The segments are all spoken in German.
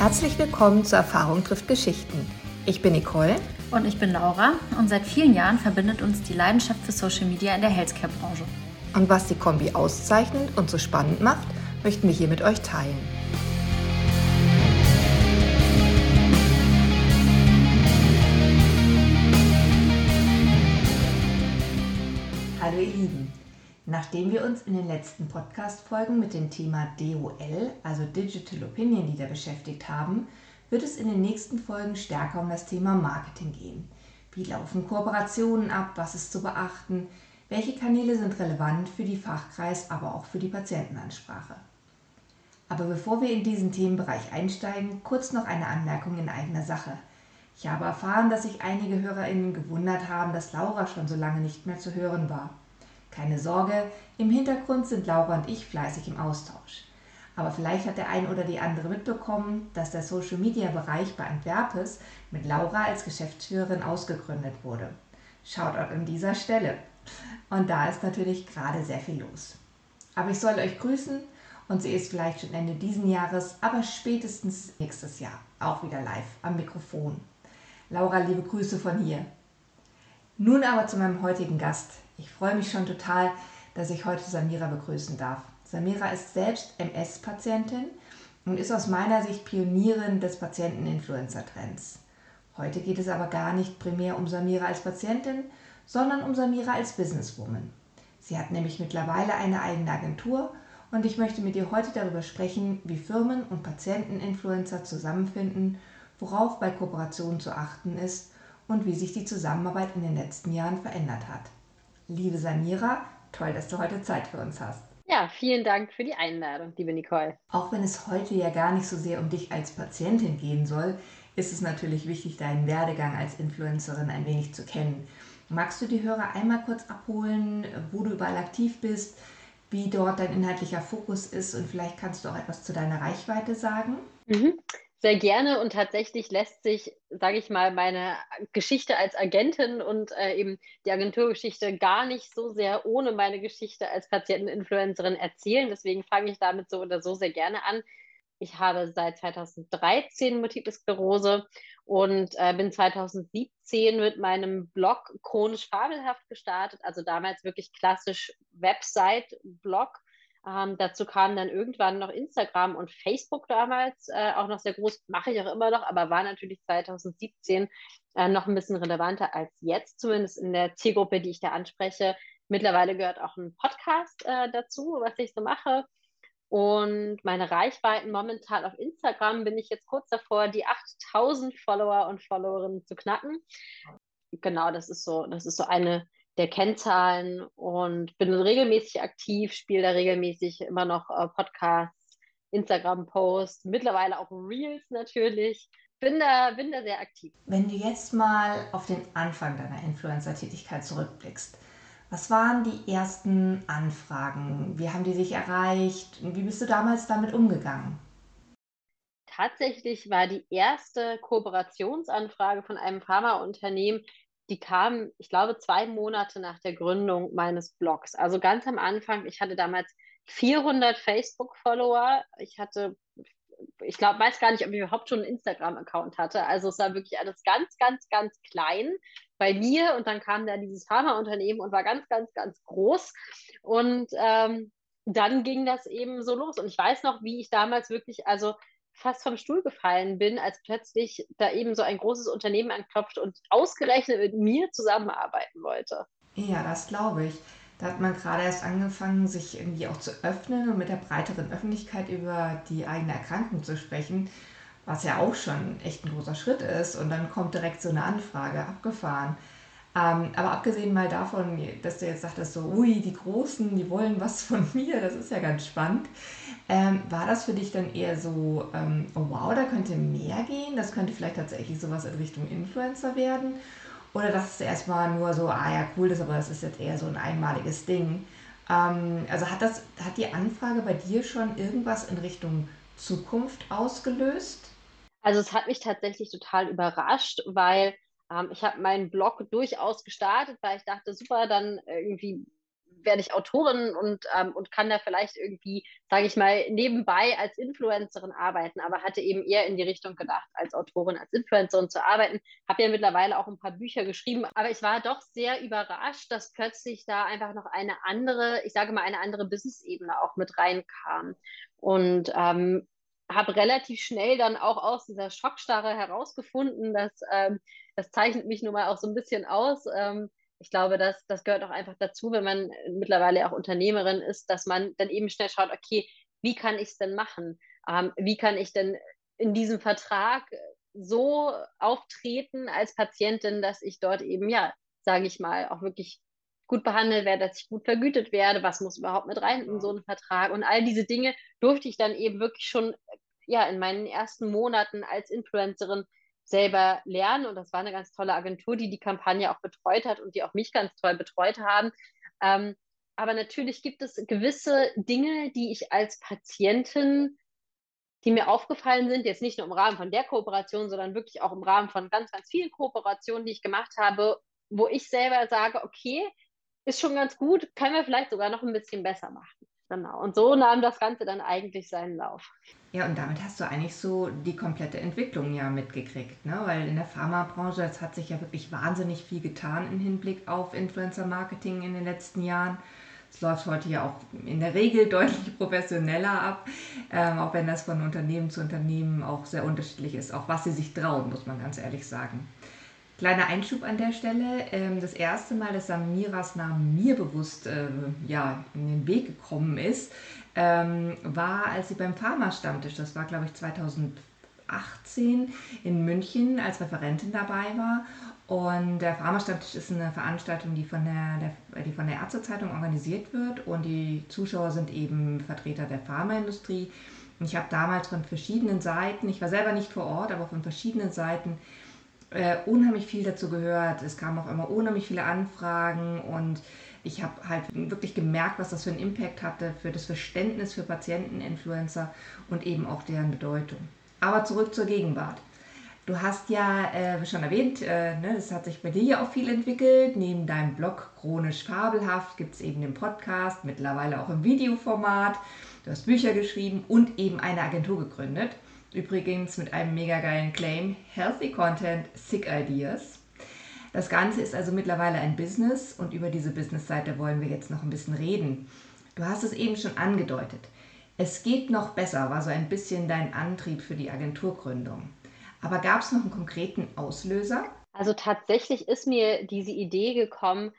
Herzlich willkommen zu Erfahrung trifft Geschichten. Ich bin Nicole. Und ich bin Laura. Und seit vielen Jahren verbindet uns die Leidenschaft für Social Media in der Healthcare-Branche. Und was die Kombi auszeichnet und so spannend macht, möchten wir hier mit euch teilen. Nachdem wir uns in den letzten Podcast-Folgen mit dem Thema DOL, also Digital Opinion Leader, beschäftigt haben, wird es in den nächsten Folgen stärker um das Thema Marketing gehen. Wie laufen Kooperationen ab? Was ist zu beachten? Welche Kanäle sind relevant für die Fachkreis, aber auch für die Patientenansprache? Aber bevor wir in diesen Themenbereich einsteigen, kurz noch eine Anmerkung in eigener Sache. Ich habe erfahren, dass sich einige HörerInnen gewundert haben, dass Laura schon so lange nicht mehr zu hören war. Keine Sorge, im Hintergrund sind Laura und ich fleißig im Austausch. Aber vielleicht hat der ein oder die andere mitbekommen, dass der Social Media Bereich bei Antwerpes mit Laura als Geschäftsführerin ausgegründet wurde. Shoutout an dieser Stelle. Und da ist natürlich gerade sehr viel los. Aber ich soll euch grüßen und sie ist vielleicht schon Ende diesen Jahres, aber spätestens nächstes Jahr auch wieder live am Mikrofon. Laura, liebe Grüße von hier. Nun aber zu meinem heutigen Gast. Ich freue mich schon total, dass ich heute Samira begrüßen darf. Samira ist selbst MS-Patientin und ist aus meiner Sicht Pionierin des Patienten-Influencer-Trends. Heute geht es aber gar nicht primär um Samira als Patientin, sondern um Samira als Businesswoman. Sie hat nämlich mittlerweile eine eigene Agentur und ich möchte mit ihr heute darüber sprechen, wie Firmen und Patienten-Influencer zusammenfinden, worauf bei Kooperationen zu achten ist und wie sich die Zusammenarbeit in den letzten Jahren verändert hat. Liebe Samira, toll, dass du heute Zeit für uns hast. Ja, vielen Dank für die Einladung, liebe Nicole. Auch wenn es heute ja gar nicht so sehr um dich als Patientin gehen soll, ist es natürlich wichtig, deinen Werdegang als Influencerin ein wenig zu kennen. Magst du die Hörer einmal kurz abholen, wo du überall aktiv bist, wie dort dein inhaltlicher Fokus ist und vielleicht kannst du auch etwas zu deiner Reichweite sagen? Mhm. Sehr gerne und tatsächlich lässt sich, sage ich mal, meine Geschichte als Agentin und äh, eben die Agenturgeschichte gar nicht so sehr ohne meine Geschichte als Patienteninfluencerin erzählen. Deswegen fange ich damit so oder so sehr gerne an. Ich habe seit 2013 Multiple Sklerose und äh, bin 2017 mit meinem Blog chronisch fabelhaft gestartet, also damals wirklich klassisch Website-Blog ähm, dazu kamen dann irgendwann noch Instagram und Facebook damals, äh, auch noch sehr groß, mache ich auch immer noch, aber war natürlich 2017 äh, noch ein bisschen relevanter als jetzt, zumindest in der Zielgruppe, die ich da anspreche. Mittlerweile gehört auch ein Podcast äh, dazu, was ich so mache. Und meine Reichweiten momentan auf Instagram bin ich jetzt kurz davor, die 8000 Follower und Followerinnen zu knacken. Genau, das ist so, das ist so eine der Kennzahlen und bin regelmäßig aktiv, spiele da regelmäßig immer noch äh, Podcasts, Instagram-Posts, mittlerweile auch Reels natürlich. Bin da, bin da sehr aktiv. Wenn du jetzt mal auf den Anfang deiner Influencer-Tätigkeit zurückblickst, was waren die ersten Anfragen? Wie haben die sich erreicht? Wie bist du damals damit umgegangen? Tatsächlich war die erste Kooperationsanfrage von einem Pharmaunternehmen die kam, ich glaube, zwei Monate nach der Gründung meines Blogs. Also ganz am Anfang, ich hatte damals 400 Facebook-Follower. Ich hatte, ich glaube, weiß gar nicht, ob ich überhaupt schon einen Instagram-Account hatte. Also es war wirklich alles ganz, ganz, ganz klein bei mir. Und dann kam da dieses Pharmaunternehmen und war ganz, ganz, ganz groß. Und ähm, dann ging das eben so los. Und ich weiß noch, wie ich damals wirklich, also fast vom Stuhl gefallen bin, als plötzlich da eben so ein großes Unternehmen anklopft und ausgerechnet mit mir zusammenarbeiten wollte. Ja, das glaube ich. Da hat man gerade erst angefangen, sich irgendwie auch zu öffnen und mit der breiteren Öffentlichkeit über die eigene Erkrankung zu sprechen, was ja auch schon echt ein großer Schritt ist. Und dann kommt direkt so eine Anfrage abgefahren. Ähm, aber abgesehen mal davon, dass du jetzt sagtest, so, ui, die Großen, die wollen was von mir, das ist ja ganz spannend. Ähm, war das für dich dann eher so, ähm, oh wow, da könnte mehr gehen, das könnte vielleicht tatsächlich sowas in Richtung Influencer werden? Oder das ist erstmal nur so, ah ja, cool, das, aber das ist jetzt eher so ein einmaliges Ding. Ähm, also hat, das, hat die Anfrage bei dir schon irgendwas in Richtung Zukunft ausgelöst? Also es hat mich tatsächlich total überrascht, weil ähm, ich habe meinen Blog durchaus gestartet, weil ich dachte, super, dann irgendwie werde ich Autorin und, ähm, und kann da vielleicht irgendwie, sage ich mal, nebenbei als Influencerin arbeiten, aber hatte eben eher in die Richtung gedacht, als Autorin, als Influencerin zu arbeiten. Habe ja mittlerweile auch ein paar Bücher geschrieben, aber ich war doch sehr überrascht, dass plötzlich da einfach noch eine andere, ich sage mal, eine andere Business-Ebene auch mit reinkam. Und ähm, habe relativ schnell dann auch aus dieser Schockstarre herausgefunden, dass ähm, das zeichnet mich nun mal auch so ein bisschen aus. Ähm, ich glaube, das, das gehört auch einfach dazu, wenn man mittlerweile auch Unternehmerin ist, dass man dann eben schnell schaut, okay, wie kann ich es denn machen? Ähm, wie kann ich denn in diesem Vertrag so auftreten als Patientin, dass ich dort eben, ja, sage ich mal, auch wirklich gut behandelt werde, dass ich gut vergütet werde, was muss überhaupt mit rein in so einen Vertrag? Und all diese Dinge durfte ich dann eben wirklich schon ja in meinen ersten Monaten als Influencerin selber lernen. Und das war eine ganz tolle Agentur, die die Kampagne auch betreut hat und die auch mich ganz toll betreut haben. Ähm, aber natürlich gibt es gewisse Dinge, die ich als Patientin, die mir aufgefallen sind, jetzt nicht nur im Rahmen von der Kooperation, sondern wirklich auch im Rahmen von ganz, ganz vielen Kooperationen, die ich gemacht habe, wo ich selber sage, okay, ist schon ganz gut, können wir vielleicht sogar noch ein bisschen besser machen. Genau. Und so nahm das Ganze dann eigentlich seinen Lauf. Ja, und damit hast du eigentlich so die komplette Entwicklung ja mitgekriegt, ne? weil in der Pharmabranche, es hat sich ja wirklich wahnsinnig viel getan im Hinblick auf Influencer-Marketing in den letzten Jahren. Es läuft heute ja auch in der Regel deutlich professioneller ab, ähm, auch wenn das von Unternehmen zu Unternehmen auch sehr unterschiedlich ist, auch was sie sich trauen, muss man ganz ehrlich sagen. Kleiner Einschub an der Stelle. Ähm, das erste Mal, dass Samiras Name mir bewusst äh, ja, in den Weg gekommen ist, ähm, war, als sie beim Pharma-Stammtisch, das war glaube ich 2018 in München, als Referentin dabei war. Und der Pharma-Stammtisch ist eine Veranstaltung, die von der, der, die von der Ärztezeitung organisiert wird und die Zuschauer sind eben Vertreter der Pharmaindustrie. Und ich habe damals von verschiedenen Seiten, ich war selber nicht vor Ort, aber von verschiedenen Seiten äh, unheimlich viel dazu gehört. Es kamen auch immer unheimlich viele Anfragen und ich habe halt wirklich gemerkt, was das für einen Impact hatte für das Verständnis für Patienten, Influencer und eben auch deren Bedeutung. Aber zurück zur Gegenwart. Du hast ja äh, schon erwähnt, äh, ne, das hat sich bei dir ja auch viel entwickelt. Neben deinem Blog Chronisch Fabelhaft gibt es eben den Podcast, mittlerweile auch im Videoformat. Du hast Bücher geschrieben und eben eine Agentur gegründet. Übrigens mit einem mega geilen Claim: Healthy Content, Sick Ideas. Das Ganze ist also mittlerweile ein Business und über diese Businessseite wollen wir jetzt noch ein bisschen reden. Du hast es eben schon angedeutet. Es geht noch besser, war so ein bisschen dein Antrieb für die Agenturgründung. Aber gab es noch einen konkreten Auslöser? Also tatsächlich ist mir diese Idee gekommen,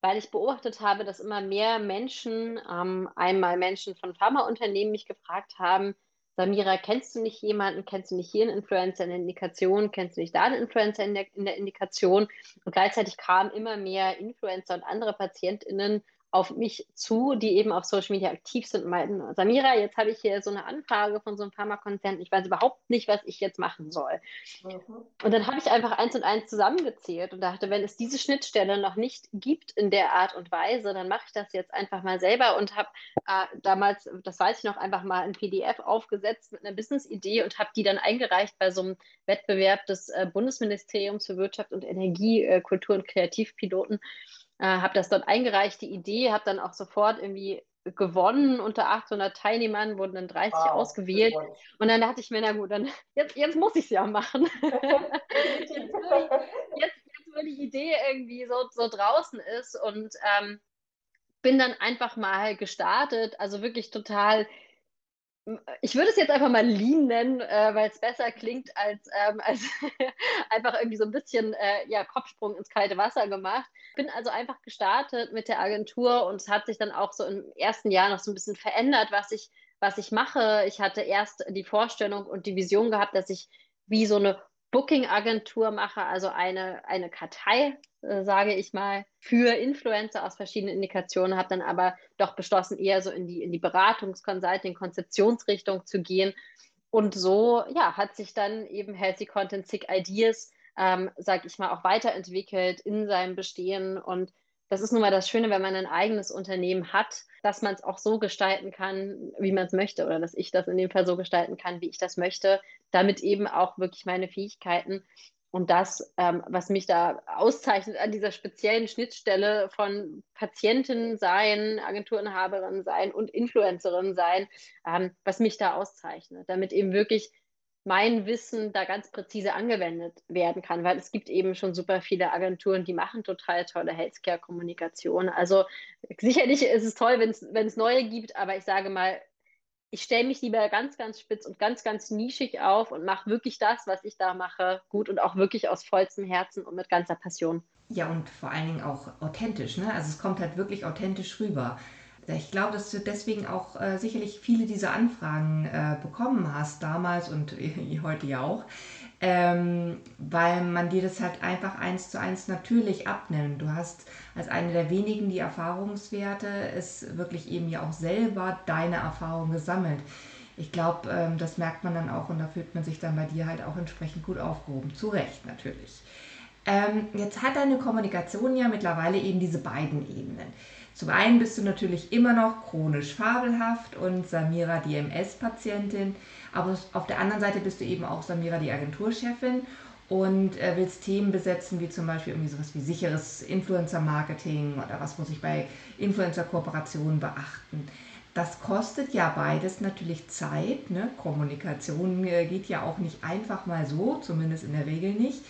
weil ich beobachtet habe, dass immer mehr Menschen, ähm, einmal Menschen von Pharmaunternehmen mich gefragt haben, Samira, kennst du nicht jemanden, kennst du nicht hier einen Influencer in der Indikation, kennst du nicht da einen Influencer in der, in der Indikation? Und gleichzeitig kamen immer mehr Influencer und andere PatientInnen auf mich zu, die eben auf Social Media aktiv sind und meinten, Samira, jetzt habe ich hier so eine Anfrage von so einem Pharmakonzern, ich weiß überhaupt nicht, was ich jetzt machen soll. Mhm. Und dann habe ich einfach eins und eins zusammengezählt und dachte, wenn es diese Schnittstelle noch nicht gibt in der Art und Weise, dann mache ich das jetzt einfach mal selber und habe äh, damals, das weiß ich noch, einfach mal ein PDF aufgesetzt mit einer Business-Idee und habe die dann eingereicht bei so einem Wettbewerb des äh, Bundesministeriums für Wirtschaft und Energie, äh, Kultur und Kreativpiloten äh, habe das dort eingereicht, die Idee, habe dann auch sofort irgendwie gewonnen. Unter 800 Teilnehmern wurden dann 30 wow, ausgewählt. Und dann dachte ich mir, na gut, dann jetzt, jetzt muss ich es ja machen. jetzt, jetzt, wo die Idee irgendwie so, so draußen ist und ähm, bin dann einfach mal gestartet. Also wirklich total ich würde es jetzt einfach mal Lean nennen, äh, weil es besser klingt als, ähm, als einfach irgendwie so ein bisschen äh, ja, Kopfsprung ins kalte Wasser gemacht. Bin also einfach gestartet mit der Agentur und es hat sich dann auch so im ersten Jahr noch so ein bisschen verändert, was ich, was ich mache. Ich hatte erst die Vorstellung und die Vision gehabt, dass ich wie so eine Booking-Agentur mache, also eine, eine Kartei, äh, sage ich mal, für Influencer aus verschiedenen Indikationen, habe dann aber doch beschlossen, eher so in die, in die Beratungs-, Consulting-, Konzeptionsrichtung zu gehen. Und so ja, hat sich dann eben Healthy Content Sick Ideas, ähm, sage ich mal, auch weiterentwickelt in seinem Bestehen und das ist nun mal das Schöne, wenn man ein eigenes Unternehmen hat, dass man es auch so gestalten kann, wie man es möchte, oder dass ich das in dem Fall so gestalten kann, wie ich das möchte, damit eben auch wirklich meine Fähigkeiten Und das, ähm, was mich da auszeichnet an dieser speziellen Schnittstelle von Patientin sein, Agenturinhaberin sein und Influencerin sein, ähm, was mich da auszeichnet, damit eben wirklich mein Wissen da ganz präzise angewendet werden kann, weil es gibt eben schon super viele Agenturen, die machen total tolle Healthcare-Kommunikation. Also sicherlich ist es toll, wenn es neue gibt, aber ich sage mal, ich stelle mich lieber ganz, ganz spitz und ganz, ganz nischig auf und mache wirklich das, was ich da mache, gut und auch wirklich aus vollstem Herzen und mit ganzer Passion. Ja, und vor allen Dingen auch authentisch. Ne? Also es kommt halt wirklich authentisch rüber. Ich glaube, dass du deswegen auch äh, sicherlich viele dieser Anfragen äh, bekommen hast, damals und heute ja auch, ähm, weil man dir das halt einfach eins zu eins natürlich abnimmt. Du hast als eine der wenigen die Erfahrungswerte, es wirklich eben ja auch selber deine Erfahrung gesammelt. Ich glaube, ähm, das merkt man dann auch und da fühlt man sich dann bei dir halt auch entsprechend gut aufgehoben. Zu Recht natürlich. Ähm, jetzt hat deine Kommunikation ja mittlerweile eben diese beiden Ebenen. Zum einen bist du natürlich immer noch chronisch fabelhaft und Samira die MS-Patientin, aber auf der anderen Seite bist du eben auch Samira die Agenturchefin und äh, willst Themen besetzen, wie zum Beispiel irgendwie sowas wie sicheres Influencer-Marketing oder was muss ich bei Influencer-Kooperationen beachten. Das kostet ja beides natürlich Zeit. Ne? Kommunikation äh, geht ja auch nicht einfach mal so, zumindest in der Regel nicht.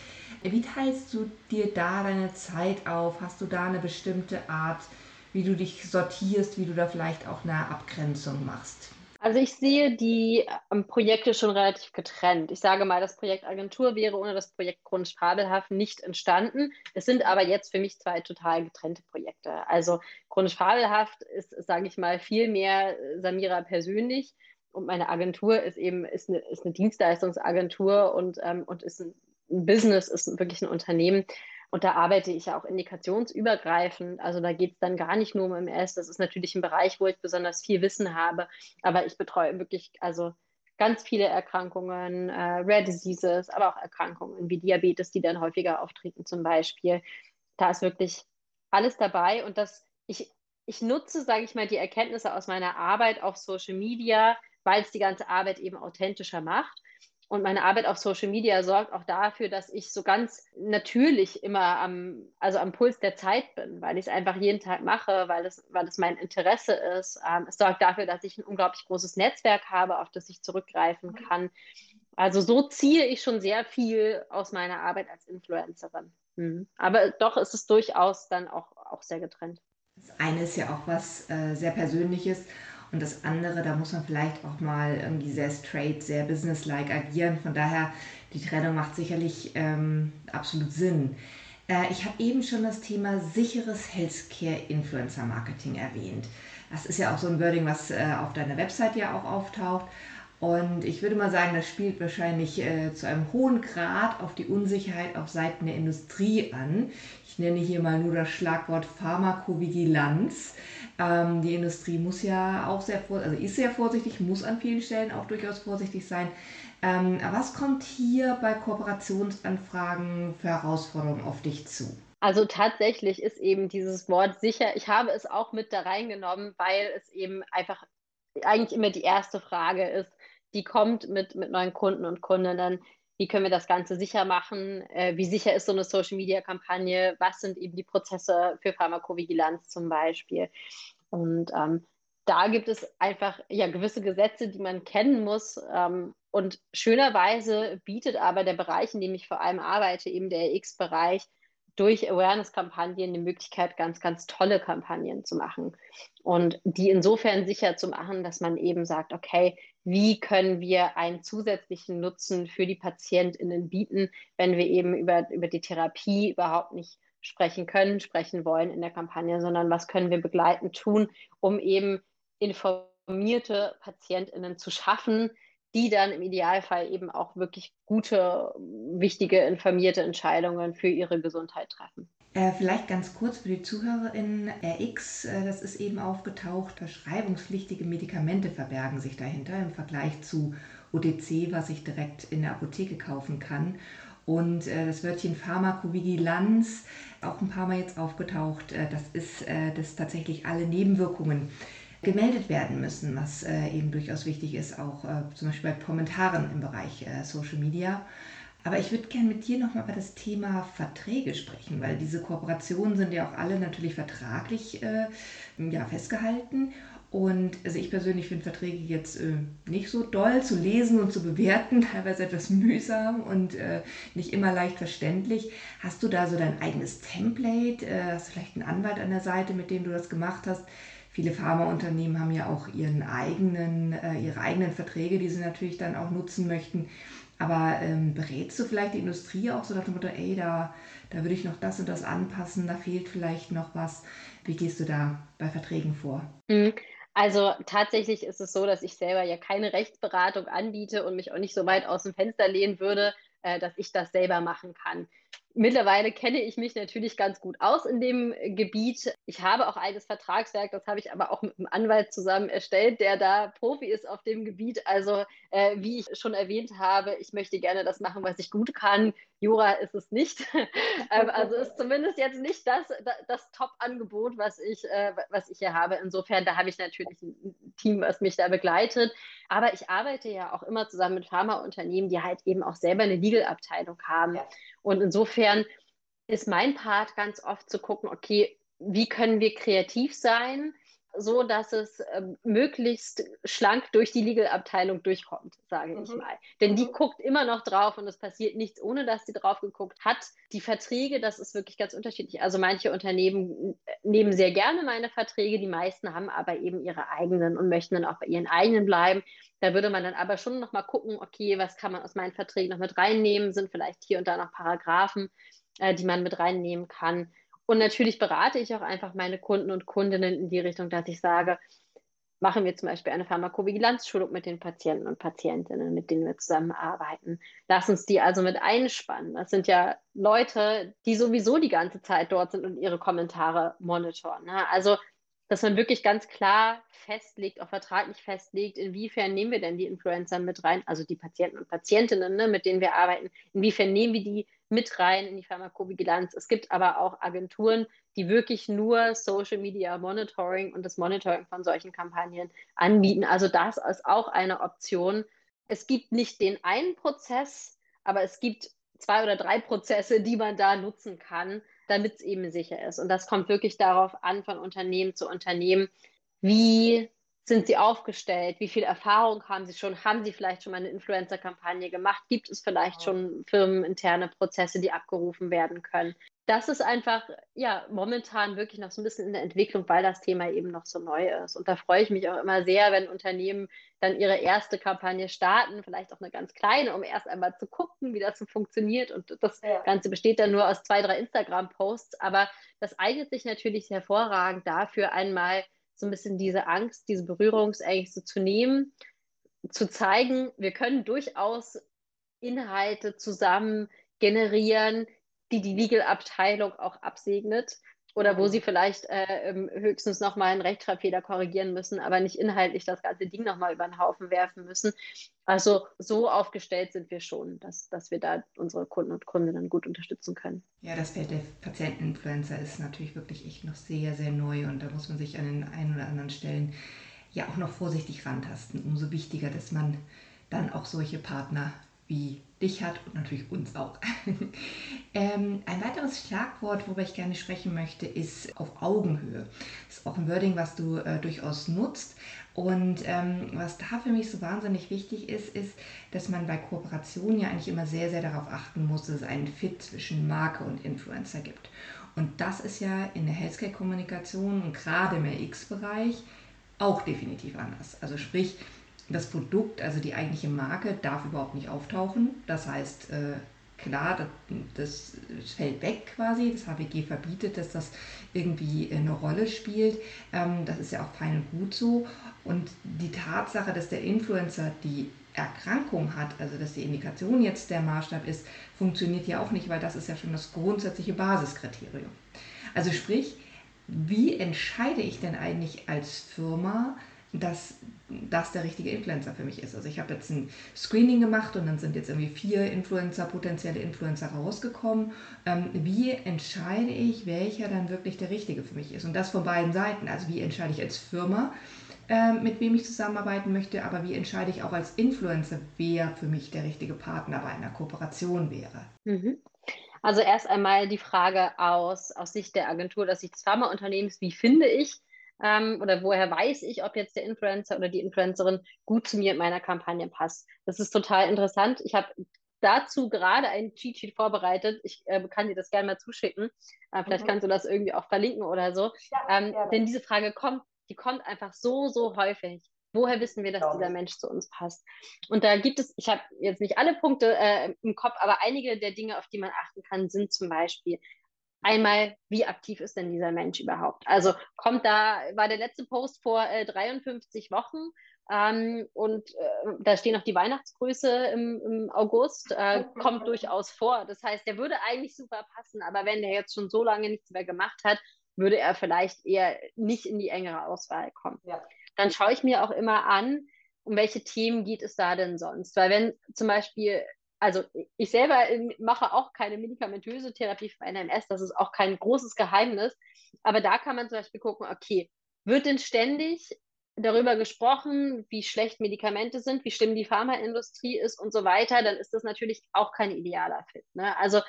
Wie teilst du dir da deine Zeit auf? Hast du da eine bestimmte Art, wie du dich sortierst, wie du da vielleicht auch eine Abgrenzung machst? Also ich sehe die ähm, Projekte schon relativ getrennt. Ich sage mal, das Projekt Agentur wäre ohne das Projekt Chronisch Fabelhaft nicht entstanden. Es sind aber jetzt für mich zwei total getrennte Projekte. Also Chronisch Fabelhaft ist, sage ich mal, viel mehr Samira persönlich und meine Agentur ist eben ist eine, ist eine Dienstleistungsagentur und, ähm, und ist ein, ein Business, ist wirklich ein Unternehmen, und da arbeite ich ja auch indikationsübergreifend. Also da geht es dann gar nicht nur um MS. Das ist natürlich ein Bereich, wo ich besonders viel Wissen habe. Aber ich betreue wirklich also ganz viele Erkrankungen, äh, Rare Diseases, aber auch Erkrankungen wie Diabetes, die dann häufiger auftreten zum Beispiel. Da ist wirklich alles dabei. Und das, ich, ich nutze, sage ich mal, die Erkenntnisse aus meiner Arbeit auf Social Media, weil es die ganze Arbeit eben authentischer macht. Und meine Arbeit auf Social Media sorgt auch dafür, dass ich so ganz natürlich immer am, also am Puls der Zeit bin, weil ich es einfach jeden Tag mache, weil es, weil es mein Interesse ist. Ähm, es sorgt dafür, dass ich ein unglaublich großes Netzwerk habe, auf das ich zurückgreifen kann. Also so ziehe ich schon sehr viel aus meiner Arbeit als Influencerin. Mhm. Aber doch ist es durchaus dann auch, auch sehr getrennt. Das eine ist ja auch was äh, sehr Persönliches und das andere, da muss man vielleicht auch mal irgendwie sehr straight, sehr businesslike agieren. Von daher, die Trennung macht sicherlich ähm, absolut Sinn. Äh, ich habe eben schon das Thema sicheres Healthcare-Influencer-Marketing erwähnt. Das ist ja auch so ein Wording, was äh, auf deiner Website ja auch auftaucht. Und ich würde mal sagen, das spielt wahrscheinlich äh, zu einem hohen Grad auf die Unsicherheit auf Seiten der Industrie an. Ich nenne hier mal nur das Schlagwort Pharmakovigilanz. Ähm, die Industrie muss ja auch sehr, also ist sehr vorsichtig, muss an vielen Stellen auch durchaus vorsichtig sein. Ähm, was kommt hier bei Kooperationsanfragen für Herausforderungen auf dich zu? Also tatsächlich ist eben dieses Wort sicher, ich habe es auch mit da reingenommen, weil es eben einfach eigentlich immer die erste Frage ist, die kommt mit, mit neuen Kunden und Kundinnen. Wie können wir das Ganze sicher machen? Äh, wie sicher ist so eine Social-Media-Kampagne? Was sind eben die Prozesse für Pharmakovigilanz zum Beispiel? Und ähm, da gibt es einfach ja gewisse Gesetze, die man kennen muss. Ähm, und schönerweise bietet aber der Bereich, in dem ich vor allem arbeite, eben der X-Bereich, durch Awareness-Kampagnen die Möglichkeit, ganz, ganz tolle Kampagnen zu machen. Und die insofern sicher zu machen, dass man eben sagt, okay, wie können wir einen zusätzlichen Nutzen für die PatientInnen bieten, wenn wir eben über, über die Therapie überhaupt nicht sprechen können, sprechen wollen in der Kampagne, sondern was können wir begleitend tun, um eben informierte PatientInnen zu schaffen, die dann im Idealfall eben auch wirklich gute, wichtige, informierte Entscheidungen für ihre Gesundheit treffen. Äh, vielleicht ganz kurz für die ZuhörerInnen, RX, äh, das ist eben aufgetaucht, verschreibungspflichtige Medikamente verbergen sich dahinter im Vergleich zu OTC, was ich direkt in der Apotheke kaufen kann. Und äh, das Wörtchen Pharmakovigilanz, auch ein paar Mal jetzt aufgetaucht, äh, das ist, äh, dass tatsächlich alle Nebenwirkungen gemeldet werden müssen, was äh, eben durchaus wichtig ist, auch äh, zum Beispiel bei Kommentaren im Bereich äh, Social Media. Aber ich würde gerne mit dir nochmal über das Thema Verträge sprechen, weil diese Kooperationen sind ja auch alle natürlich vertraglich äh, ja, festgehalten. Und also ich persönlich finde Verträge jetzt äh, nicht so doll zu lesen und zu bewerten, teilweise etwas mühsam und äh, nicht immer leicht verständlich. Hast du da so dein eigenes Template? Äh, hast du vielleicht einen Anwalt an der Seite, mit dem du das gemacht hast? Viele Pharmaunternehmen haben ja auch ihren eigenen, äh, ihre eigenen Verträge, die sie natürlich dann auch nutzen möchten. Aber ähm, berätst du vielleicht die Industrie auch so nach dem Motto, ey, da, da würde ich noch das und das anpassen, da fehlt vielleicht noch was. Wie gehst du da bei Verträgen vor? Mhm. Also tatsächlich ist es so, dass ich selber ja keine Rechtsberatung anbiete und mich auch nicht so weit aus dem Fenster lehnen würde, äh, dass ich das selber machen kann. Mittlerweile kenne ich mich natürlich ganz gut aus in dem Gebiet. Ich habe auch eigenes Vertragswerk, das habe ich aber auch mit einem Anwalt zusammen erstellt, der da Profi ist auf dem Gebiet. Also, äh, wie ich schon erwähnt habe, ich möchte gerne das machen, was ich gut kann. Jura ist es nicht. ähm, also ist zumindest jetzt nicht das, das Top-Angebot, was, ich, äh, was ich hier habe. Insofern, da habe ich natürlich ein Team, was mich da begleitet. Aber ich arbeite ja auch immer zusammen mit Pharmaunternehmen, die halt eben auch selber eine Legal-Abteilung haben. Ja. Und insofern ist mein Part ganz oft zu gucken, okay, wie können wir kreativ sein, so dass es äh, möglichst schlank durch die Legal-Abteilung durchkommt, sage mhm. ich mal. Denn die mhm. guckt immer noch drauf und es passiert nichts, ohne dass sie drauf geguckt hat. Die Verträge, das ist wirklich ganz unterschiedlich. Also manche Unternehmen äh, nehmen sehr gerne meine Verträge, die meisten haben aber eben ihre eigenen und möchten dann auch bei ihren eigenen bleiben. Da würde man dann aber schon noch mal gucken, okay, was kann man aus meinen Verträgen noch mit reinnehmen? Sind vielleicht hier und da noch Paragraphen, äh, die man mit reinnehmen kann? Und natürlich berate ich auch einfach meine Kunden und Kundinnen in die Richtung, dass ich sage, machen wir zum Beispiel eine Pharmakovigilanzschulung mit den Patienten und Patientinnen, mit denen wir zusammenarbeiten. Lass uns die also mit einspannen. Das sind ja Leute, die sowieso die ganze Zeit dort sind und ihre Kommentare monitoren. Ne? Also dass man wirklich ganz klar festlegt, auch vertraglich festlegt, inwiefern nehmen wir denn die Influencer mit rein, also die Patienten und Patientinnen, ne, mit denen wir arbeiten, inwiefern nehmen wir die mit rein in die Pharmakovigilanz. Es gibt aber auch Agenturen, die wirklich nur Social Media Monitoring und das Monitoring von solchen Kampagnen anbieten. Also das ist auch eine Option. Es gibt nicht den einen Prozess, aber es gibt zwei oder drei Prozesse, die man da nutzen kann, damit es eben sicher ist. Und das kommt wirklich darauf an, von Unternehmen zu Unternehmen, wie sind sie aufgestellt, wie viel Erfahrung haben sie schon, haben sie vielleicht schon mal eine Influencer-Kampagne gemacht, gibt es vielleicht schon firmeninterne Prozesse, die abgerufen werden können das ist einfach, ja, momentan wirklich noch so ein bisschen in der Entwicklung, weil das Thema eben noch so neu ist. Und da freue ich mich auch immer sehr, wenn Unternehmen dann ihre erste Kampagne starten, vielleicht auch eine ganz kleine, um erst einmal zu gucken, wie das so funktioniert. Und das ja. Ganze besteht dann nur aus zwei, drei Instagram-Posts. Aber das eignet sich natürlich hervorragend dafür, einmal so ein bisschen diese Angst, diese Berührungsängste zu nehmen, zu zeigen, wir können durchaus Inhalte zusammen generieren, die die Legal-Abteilung auch absegnet oder wo mhm. sie vielleicht äh, ähm, höchstens nochmal einen Rechtschreibfehler korrigieren müssen, aber nicht inhaltlich das ganze Ding nochmal über den Haufen werfen müssen. Also so aufgestellt sind wir schon, dass, dass wir da unsere Kunden und Kundinnen gut unterstützen können. Ja, das Feld der Patienteninfluencer ist natürlich wirklich echt noch sehr, sehr neu und da muss man sich an den einen oder anderen Stellen ja auch noch vorsichtig rantasten. Umso wichtiger, dass man dann auch solche Partner wie dich hat und natürlich uns auch. ähm, ein weiteres Schlagwort, worüber ich gerne sprechen möchte, ist auf Augenhöhe. Das ist auch ein Wording, was du äh, durchaus nutzt. Und ähm, was da für mich so wahnsinnig wichtig ist, ist, dass man bei Kooperationen ja eigentlich immer sehr, sehr darauf achten muss, dass es einen Fit zwischen Marke und Influencer gibt. Und das ist ja in der Healthcare-Kommunikation und gerade im RX-Bereich auch definitiv anders. Also sprich, das Produkt, also die eigentliche Marke, darf überhaupt nicht auftauchen. Das heißt, äh, klar, das, das, fällt weg quasi. Das HWG verbietet, dass das irgendwie eine Rolle spielt. Ähm, das ist ja auch fein und gut so. Und die Tatsache, dass der Influencer die Erkrankung hat, also dass die Indikation jetzt der Maßstab ist, funktioniert ja auch nicht, weil das ist ja schon das grundsätzliche Basiskriterium. Also sprich, wie entscheide ich denn eigentlich als Firma, dass das der richtige Influencer für mich ist. Also ich habe jetzt ein Screening gemacht und dann sind jetzt irgendwie vier Influencer, potenzielle Influencer rausgekommen. Ähm, wie entscheide ich, welcher dann wirklich der richtige für mich ist? Und das von beiden Seiten. Also wie entscheide ich als Firma, äh, mit wem ich zusammenarbeiten möchte, aber wie entscheide ich auch als Influencer, wer für mich der richtige Partner bei einer Kooperation wäre? Mhm. Also erst einmal die Frage aus, aus Sicht der Agentur, aus Sicht des Pharmaunternehmens, wie finde ich ähm, oder woher weiß ich, ob jetzt der Influencer oder die Influencerin gut zu mir in meiner Kampagne passt. Das ist total interessant. Ich habe dazu gerade ein Cheat Sheet vorbereitet. Ich äh, kann dir das gerne mal zuschicken. Äh, vielleicht mhm. kannst du das irgendwie auch verlinken oder so. Ja, ähm, denn diese Frage kommt, die kommt einfach so, so häufig. Woher wissen wir, dass Glaube dieser Mensch zu uns passt? Und da gibt es, ich habe jetzt nicht alle Punkte äh, im Kopf, aber einige der Dinge, auf die man achten kann, sind zum Beispiel, einmal, wie aktiv ist denn dieser Mensch überhaupt? Also kommt da, war der letzte Post vor äh, 53 Wochen ähm, und äh, da stehen noch die Weihnachtsgrüße im, im August, äh, kommt durchaus vor. Das heißt, der würde eigentlich super passen, aber wenn der jetzt schon so lange nichts mehr gemacht hat, würde er vielleicht eher nicht in die engere Auswahl kommen. Ja. Dann schaue ich mir auch immer an, um welche Themen geht es da denn sonst? Weil wenn zum Beispiel also ich selber mache auch keine medikamentöse Therapie für NMS, das ist auch kein großes Geheimnis. Aber da kann man zum Beispiel gucken, okay, wird denn ständig darüber gesprochen, wie schlecht Medikamente sind, wie schlimm die Pharmaindustrie ist und so weiter, dann ist das natürlich auch kein idealer Fit. Ne? Also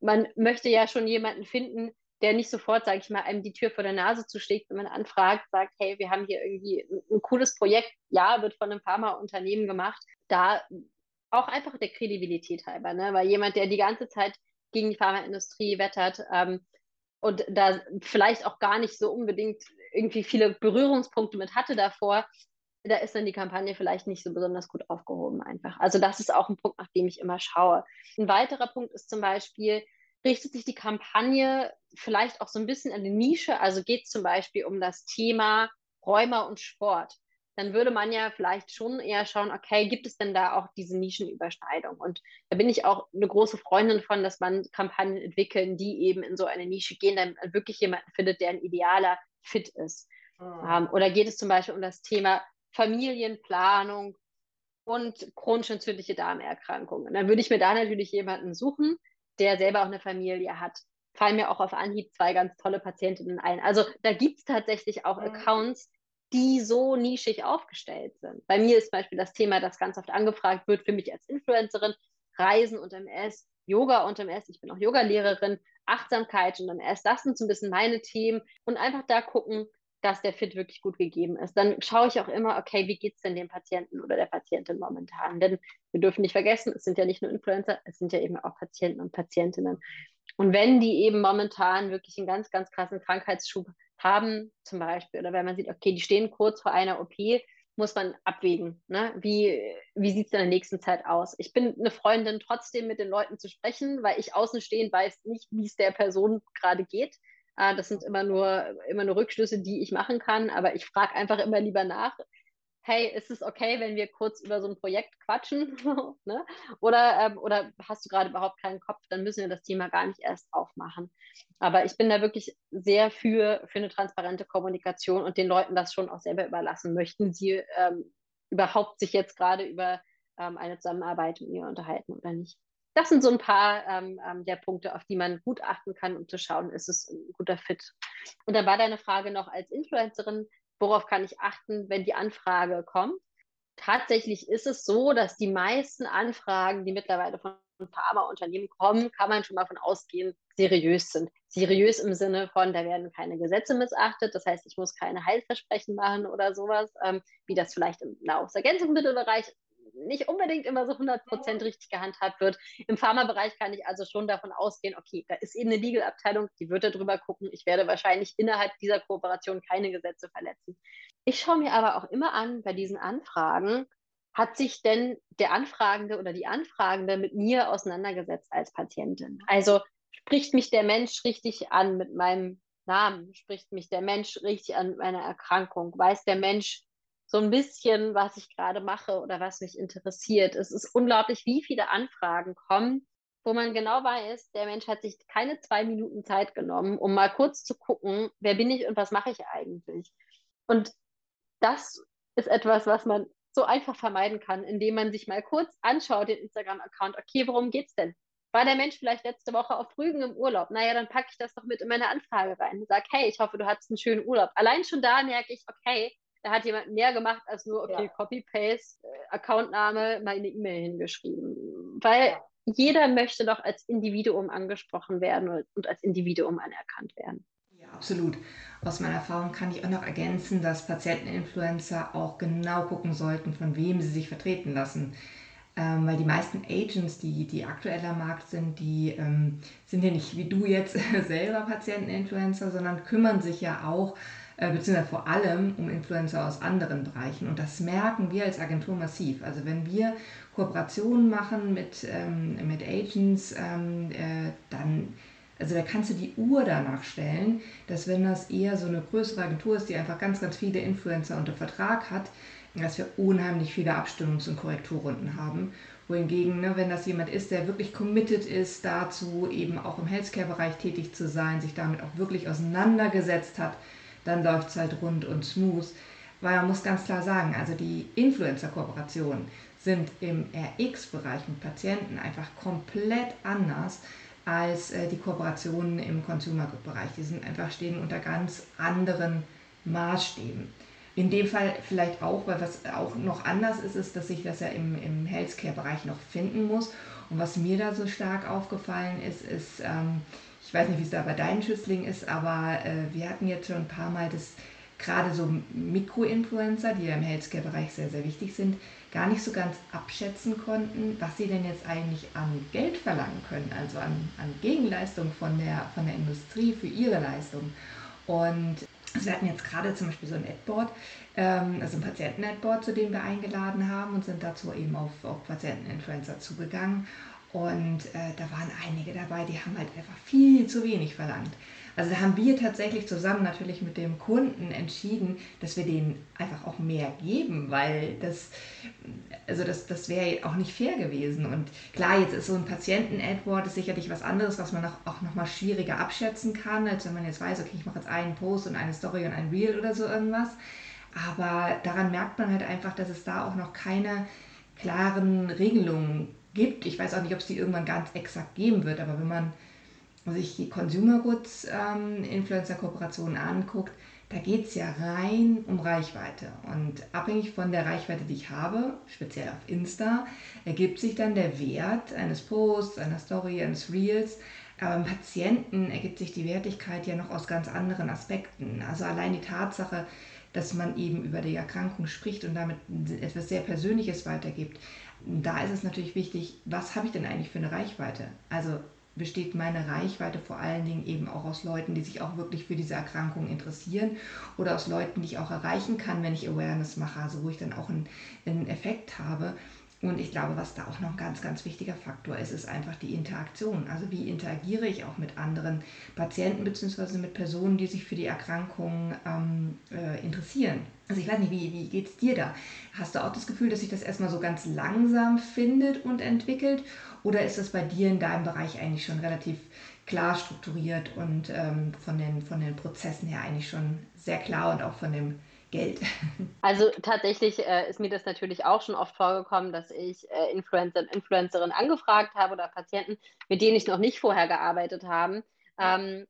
man möchte ja schon jemanden finden, der nicht sofort, sage ich mal, einem die Tür vor der Nase zuschlägt, wenn man anfragt, sagt, hey, wir haben hier irgendwie ein, ein cooles Projekt, ja, wird von einem Pharmaunternehmen gemacht. Da auch einfach der Kredibilität halber, ne? weil jemand, der die ganze Zeit gegen die Pharmaindustrie wettert ähm, und da vielleicht auch gar nicht so unbedingt irgendwie viele Berührungspunkte mit hatte davor, da ist dann die Kampagne vielleicht nicht so besonders gut aufgehoben einfach. Also das ist auch ein Punkt, nach dem ich immer schaue. Ein weiterer Punkt ist zum Beispiel, richtet sich die Kampagne vielleicht auch so ein bisschen an die Nische, also geht es zum Beispiel um das Thema Rheuma und Sport dann würde man ja vielleicht schon eher schauen, okay, gibt es denn da auch diese Nischenüberschneidung? Und da bin ich auch eine große Freundin von, dass man Kampagnen entwickeln, die eben in so eine Nische gehen, damit man wirklich jemanden findet, der ein idealer Fit ist. Mhm. Oder geht es zum Beispiel um das Thema Familienplanung und chronisch entzündliche Darmerkrankungen? Dann würde ich mir da natürlich jemanden suchen, der selber auch eine Familie hat. Fallen mir auch auf Anhieb zwei ganz tolle Patientinnen ein. Also da gibt es tatsächlich auch mhm. Accounts, die so nischig aufgestellt sind. Bei mir ist zum Beispiel das Thema, das ganz oft angefragt wird für mich als Influencerin, Reisen und MS, Yoga und MS, ich bin auch Yogalehrerin, Achtsamkeit und MS, das sind so ein bisschen meine Themen und einfach da gucken, dass der Fit wirklich gut gegeben ist. Dann schaue ich auch immer, okay, wie geht es denn dem Patienten oder der Patientin momentan? Denn wir dürfen nicht vergessen, es sind ja nicht nur Influencer, es sind ja eben auch Patienten und Patientinnen. Und wenn die eben momentan wirklich einen ganz, ganz krassen Krankheitsschub haben, zum Beispiel, oder wenn man sieht, okay, die stehen kurz vor einer OP, muss man abwägen. Ne? Wie, wie sieht es in der nächsten Zeit aus? Ich bin eine Freundin, trotzdem mit den Leuten zu sprechen, weil ich außenstehend weiß nicht, wie es der Person gerade geht. Äh, das sind immer nur, immer nur Rückschlüsse, die ich machen kann, aber ich frage einfach immer lieber nach, hey, ist es okay, wenn wir kurz über so ein Projekt quatschen? ne? oder, ähm, oder hast du gerade überhaupt keinen Kopf, dann müssen wir das Thema gar nicht erst aufmachen. Aber ich bin da wirklich sehr für, für eine transparente Kommunikation und den Leuten das schon auch selber überlassen. Möchten sie ähm, überhaupt sich jetzt gerade über ähm, eine Zusammenarbeit mit mir unterhalten oder nicht? Das sind so ein paar ähm, ähm, der Punkte, auf die man gut achten kann, um zu schauen, ist es ein guter Fit. Und dann war deine Frage noch als Influencerin, worauf kann ich achten, wenn die Anfrage kommt? Tatsächlich ist es so, dass die meisten Anfragen, die mittlerweile von Pharmaunternehmen kommen, kann man schon mal von ausgehen, seriös sind. Seriös im Sinne von, da werden keine Gesetze missachtet, das heißt, ich muss keine Heilversprechen machen oder sowas, ähm, wie das vielleicht im Nahrungsergänzungsmittelbereich nicht unbedingt immer so 100% richtig gehandhabt wird. Im Pharmabereich kann ich also schon davon ausgehen, okay, da ist eben eine Legal-Abteilung, die wird darüber gucken. Ich werde wahrscheinlich innerhalb dieser Kooperation keine Gesetze verletzen. Ich schaue mir aber auch immer an bei diesen Anfragen, hat sich denn der Anfragende oder die Anfragende mit mir auseinandergesetzt als Patientin? Also spricht mich der Mensch richtig an mit meinem Namen? Spricht mich der Mensch richtig an mit meiner Erkrankung? Weiß der Mensch, so ein bisschen, was ich gerade mache oder was mich interessiert. Es ist unglaublich, wie viele Anfragen kommen, wo man genau weiß, der Mensch hat sich keine zwei Minuten Zeit genommen, um mal kurz zu gucken, wer bin ich und was mache ich eigentlich. Und das ist etwas, was man so einfach vermeiden kann, indem man sich mal kurz anschaut, den Instagram-Account. Okay, worum geht's denn? War der Mensch vielleicht letzte Woche auf Rügen im Urlaub? Naja, dann packe ich das doch mit in meine Anfrage rein. Sag, hey, ich hoffe, du hattest einen schönen Urlaub. Allein schon da merke ich, okay, da hat jemand mehr gemacht als nur, okay, ja. Copy-Paste, äh, Accountname, mal eine E-Mail hingeschrieben. Weil ja. jeder möchte doch als Individuum angesprochen werden und als Individuum anerkannt werden. Ja, absolut. Aus meiner Erfahrung kann ich auch noch ergänzen, dass Patienteninfluencer auch genau gucken sollten, von wem sie sich vertreten lassen. Ähm, weil die meisten Agents, die, die aktuell am Markt sind, die ähm, sind ja nicht wie du jetzt selber Patienteninfluencer, sondern kümmern sich ja auch, äh, beziehungsweise vor allem um Influencer aus anderen Bereichen. Und das merken wir als Agentur massiv. Also wenn wir Kooperationen machen mit, ähm, mit Agents, ähm, äh, dann also da kannst du die Uhr danach stellen, dass wenn das eher so eine größere Agentur ist, die einfach ganz, ganz viele Influencer unter Vertrag hat, dass wir unheimlich viele Abstimmungs- und Korrekturrunden haben. Wohingegen, ne, wenn das jemand ist, der wirklich committed ist dazu, eben auch im Healthcare-Bereich tätig zu sein, sich damit auch wirklich auseinandergesetzt hat, dann läuft es halt rund und smooth. Weil man muss ganz klar sagen, also die Influencer-Kooperationen sind im RX-Bereich mit Patienten einfach komplett anders als äh, die Kooperationen im Consumer-Bereich. Die sind einfach stehen unter ganz anderen Maßstäben. In dem Fall vielleicht auch, weil was auch noch anders ist, ist, dass ich das ja im, im Healthcare-Bereich noch finden muss. Und was mir da so stark aufgefallen ist, ist, ähm, ich weiß nicht, wie es da bei deinen Schützlingen ist, aber äh, wir hatten jetzt schon ein paar Mal das, gerade so Mikroinfluencer, die ja im Healthcare-Bereich sehr, sehr wichtig sind, gar nicht so ganz abschätzen konnten, was sie denn jetzt eigentlich an Geld verlangen können, also an, an Gegenleistung von der, von der Industrie für ihre Leistung. Und also wir hatten jetzt gerade zum Beispiel so ein Adboard, ähm, also ein Patienten-Adboard, zu dem wir eingeladen haben und sind dazu eben auf, auf Patienten-Influencer zugegangen. Und äh, da waren einige dabei, die haben halt einfach viel zu wenig verlangt. Also da haben wir tatsächlich zusammen natürlich mit dem Kunden entschieden, dass wir denen einfach auch mehr geben, weil das, also das, das wäre auch nicht fair gewesen. Und klar, jetzt ist so ein Patienten-Adword sicherlich was anderes, was man auch, auch nochmal schwieriger abschätzen kann, als wenn man jetzt weiß, okay, ich mache jetzt einen Post und eine Story und ein Reel oder so irgendwas. Aber daran merkt man halt einfach, dass es da auch noch keine klaren Regelungen gibt. Ich weiß auch nicht, ob es die irgendwann ganz exakt geben wird, aber wenn man sich die Consumer Goods ähm, Influencer-Kooperationen anguckt, da geht es ja rein um Reichweite. Und abhängig von der Reichweite, die ich habe, speziell auf Insta, ergibt sich dann der Wert eines Posts, einer Story, eines Reels. Aber im Patienten ergibt sich die Wertigkeit ja noch aus ganz anderen Aspekten. Also allein die Tatsache, dass man eben über die Erkrankung spricht und damit etwas sehr Persönliches weitergibt. Da ist es natürlich wichtig, was habe ich denn eigentlich für eine Reichweite? Also besteht meine Reichweite vor allen Dingen eben auch aus Leuten, die sich auch wirklich für diese Erkrankung interessieren oder aus Leuten, die ich auch erreichen kann, wenn ich Awareness mache, also wo ich dann auch einen, einen Effekt habe. Und ich glaube, was da auch noch ein ganz, ganz wichtiger Faktor ist, ist einfach die Interaktion. Also wie interagiere ich auch mit anderen Patienten bzw. mit Personen, die sich für die Erkrankung ähm, äh, interessieren. Also ich weiß nicht, wie, wie geht es dir da? Hast du auch das Gefühl, dass sich das erstmal so ganz langsam findet und entwickelt? Oder ist das bei dir in deinem Bereich eigentlich schon relativ klar strukturiert und ähm, von, den, von den Prozessen her eigentlich schon sehr klar und auch von dem Geld? Also tatsächlich äh, ist mir das natürlich auch schon oft vorgekommen, dass ich äh, Influencer und Influencerinnen angefragt habe oder Patienten, mit denen ich noch nicht vorher gearbeitet habe. Ähm,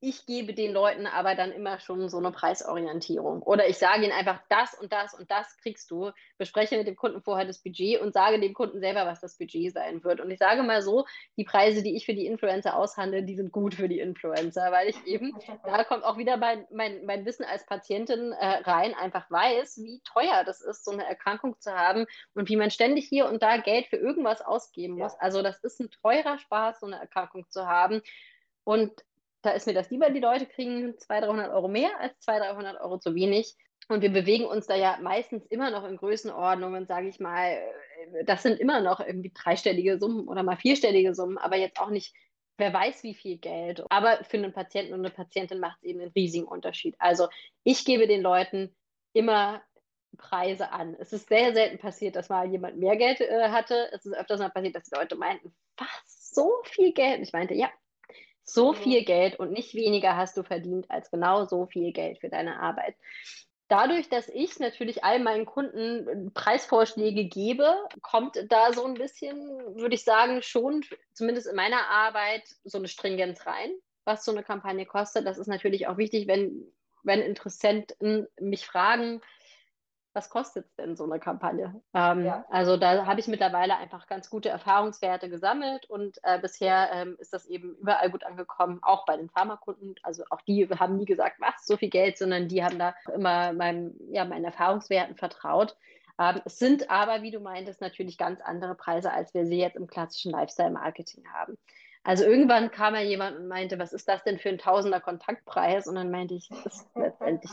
ich gebe den Leuten aber dann immer schon so eine Preisorientierung. Oder ich sage ihnen einfach, das und das und das kriegst du. Bespreche mit dem Kunden vorher das Budget und sage dem Kunden selber, was das Budget sein wird. Und ich sage mal so, die Preise, die ich für die Influencer aushandle, die sind gut für die Influencer, weil ich eben, da kommt auch wieder mein, mein, mein Wissen als Patientin äh, rein, einfach weiß, wie teuer das ist, so eine Erkrankung zu haben und wie man ständig hier und da Geld für irgendwas ausgeben muss. Ja. Also das ist ein teurer Spaß, so eine Erkrankung zu haben. Und da ist mir das lieber, die Leute kriegen 200, 300 Euro mehr als 200, 300 Euro zu wenig. Und wir bewegen uns da ja meistens immer noch in Größenordnungen, sage ich mal. Das sind immer noch irgendwie dreistellige Summen oder mal vierstellige Summen, aber jetzt auch nicht, wer weiß wie viel Geld. Aber für einen Patienten und eine Patientin macht es eben einen riesigen Unterschied. Also ich gebe den Leuten immer Preise an. Es ist sehr selten passiert, dass mal jemand mehr Geld äh, hatte. Es ist öfters mal passiert, dass die Leute meinten, was, so viel Geld? Ich meinte, ja, so viel Geld und nicht weniger hast du verdient als genau so viel Geld für deine Arbeit. Dadurch, dass ich natürlich all meinen Kunden Preisvorschläge gebe, kommt da so ein bisschen, würde ich sagen, schon, zumindest in meiner Arbeit, so eine Stringenz rein, was so eine Kampagne kostet. Das ist natürlich auch wichtig, wenn, wenn Interessenten mich fragen, was kostet denn so eine Kampagne? Ähm, ja. Also da habe ich mittlerweile einfach ganz gute Erfahrungswerte gesammelt und äh, bisher ähm, ist das eben überall gut angekommen, auch bei den Pharmakunden. Also auch die haben nie gesagt, was, so viel Geld, sondern die haben da immer meinem, ja, meinen Erfahrungswerten vertraut. Ähm, es sind aber, wie du meintest, natürlich ganz andere Preise, als wir sie jetzt im klassischen Lifestyle-Marketing haben. Also irgendwann kam ja jemand und meinte, was ist das denn für ein Tausender Kontaktpreis? Und dann meinte ich, das ist letztendlich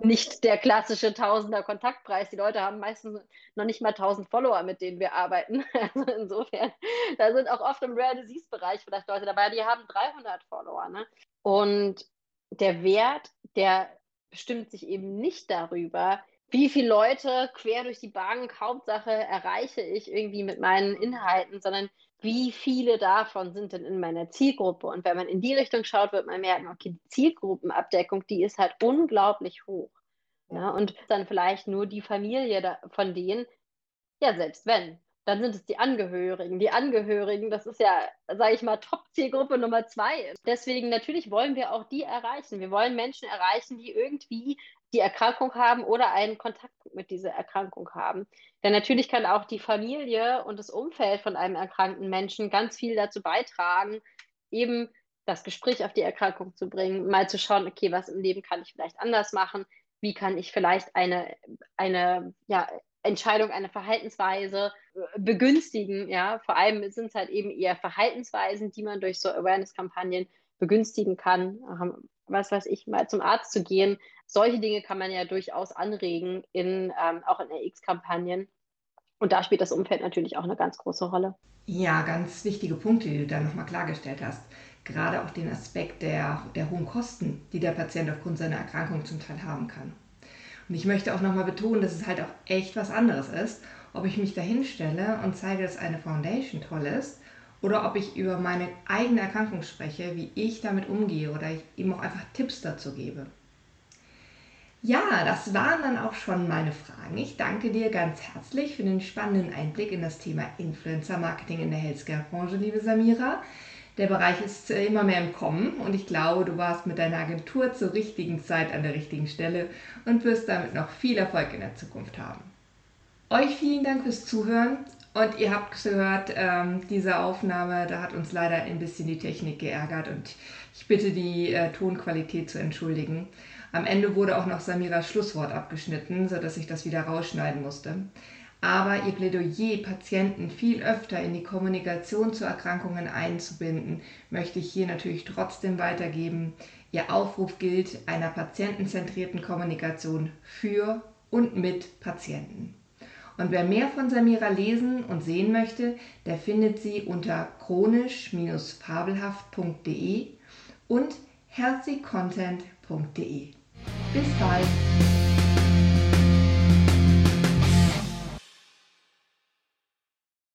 nicht der klassische Tausender Kontaktpreis. Die Leute haben meistens noch nicht mal 1000 Follower, mit denen wir arbeiten. Also insofern, da sind auch oft im Rare Disease Bereich vielleicht Leute dabei, die haben 300 Follower. Ne? Und der Wert, der bestimmt sich eben nicht darüber, wie viele Leute quer durch die Bank, Hauptsache erreiche ich irgendwie mit meinen Inhalten, sondern wie viele davon sind denn in meiner Zielgruppe? Und wenn man in die Richtung schaut, wird man merken, okay, die Zielgruppenabdeckung, die ist halt unglaublich hoch. Ja, und dann vielleicht nur die Familie von denen, ja, selbst wenn, dann sind es die Angehörigen. Die Angehörigen, das ist ja, sage ich mal, Top-Zielgruppe Nummer zwei. Deswegen natürlich wollen wir auch die erreichen. Wir wollen Menschen erreichen, die irgendwie die Erkrankung haben oder einen Kontakt mit dieser Erkrankung haben. Denn natürlich kann auch die Familie und das Umfeld von einem erkrankten Menschen ganz viel dazu beitragen, eben das Gespräch auf die Erkrankung zu bringen, mal zu schauen, okay, was im Leben kann ich vielleicht anders machen, wie kann ich vielleicht eine, eine ja, Entscheidung, eine Verhaltensweise äh, begünstigen. Ja, vor allem sind es halt eben eher Verhaltensweisen, die man durch so Awareness-Kampagnen begünstigen kann. Was weiß ich, mal zum Arzt zu gehen. Solche Dinge kann man ja durchaus anregen, in, ähm, auch in RX-Kampagnen. Und da spielt das Umfeld natürlich auch eine ganz große Rolle. Ja, ganz wichtige Punkte, die du da nochmal klargestellt hast. Gerade auch den Aspekt der, der hohen Kosten, die der Patient aufgrund seiner Erkrankung zum Teil haben kann. Und ich möchte auch nochmal betonen, dass es halt auch echt was anderes ist, ob ich mich da hinstelle und zeige, dass eine Foundation toll ist oder ob ich über meine eigene Erkrankung spreche, wie ich damit umgehe oder ich ihm auch einfach Tipps dazu gebe. Ja, das waren dann auch schon meine Fragen. Ich danke dir ganz herzlich für den spannenden Einblick in das Thema Influencer Marketing in der Healthcare-Branche, liebe Samira. Der Bereich ist immer mehr im Kommen und ich glaube, du warst mit deiner Agentur zur richtigen Zeit an der richtigen Stelle und wirst damit noch viel Erfolg in der Zukunft haben. Euch vielen Dank fürs Zuhören und ihr habt gehört, ähm, diese Aufnahme, da hat uns leider ein bisschen die Technik geärgert und ich bitte die äh, Tonqualität zu entschuldigen. Am Ende wurde auch noch Samiras Schlusswort abgeschnitten, sodass ich das wieder rausschneiden musste. Aber ihr Plädoyer, Patienten viel öfter in die Kommunikation zu Erkrankungen einzubinden, möchte ich hier natürlich trotzdem weitergeben. Ihr Aufruf gilt einer patientenzentrierten Kommunikation für und mit Patienten. Und wer mehr von Samira lesen und sehen möchte, der findet sie unter chronisch-fabelhaft.de und healthycontent.de. Bis bald!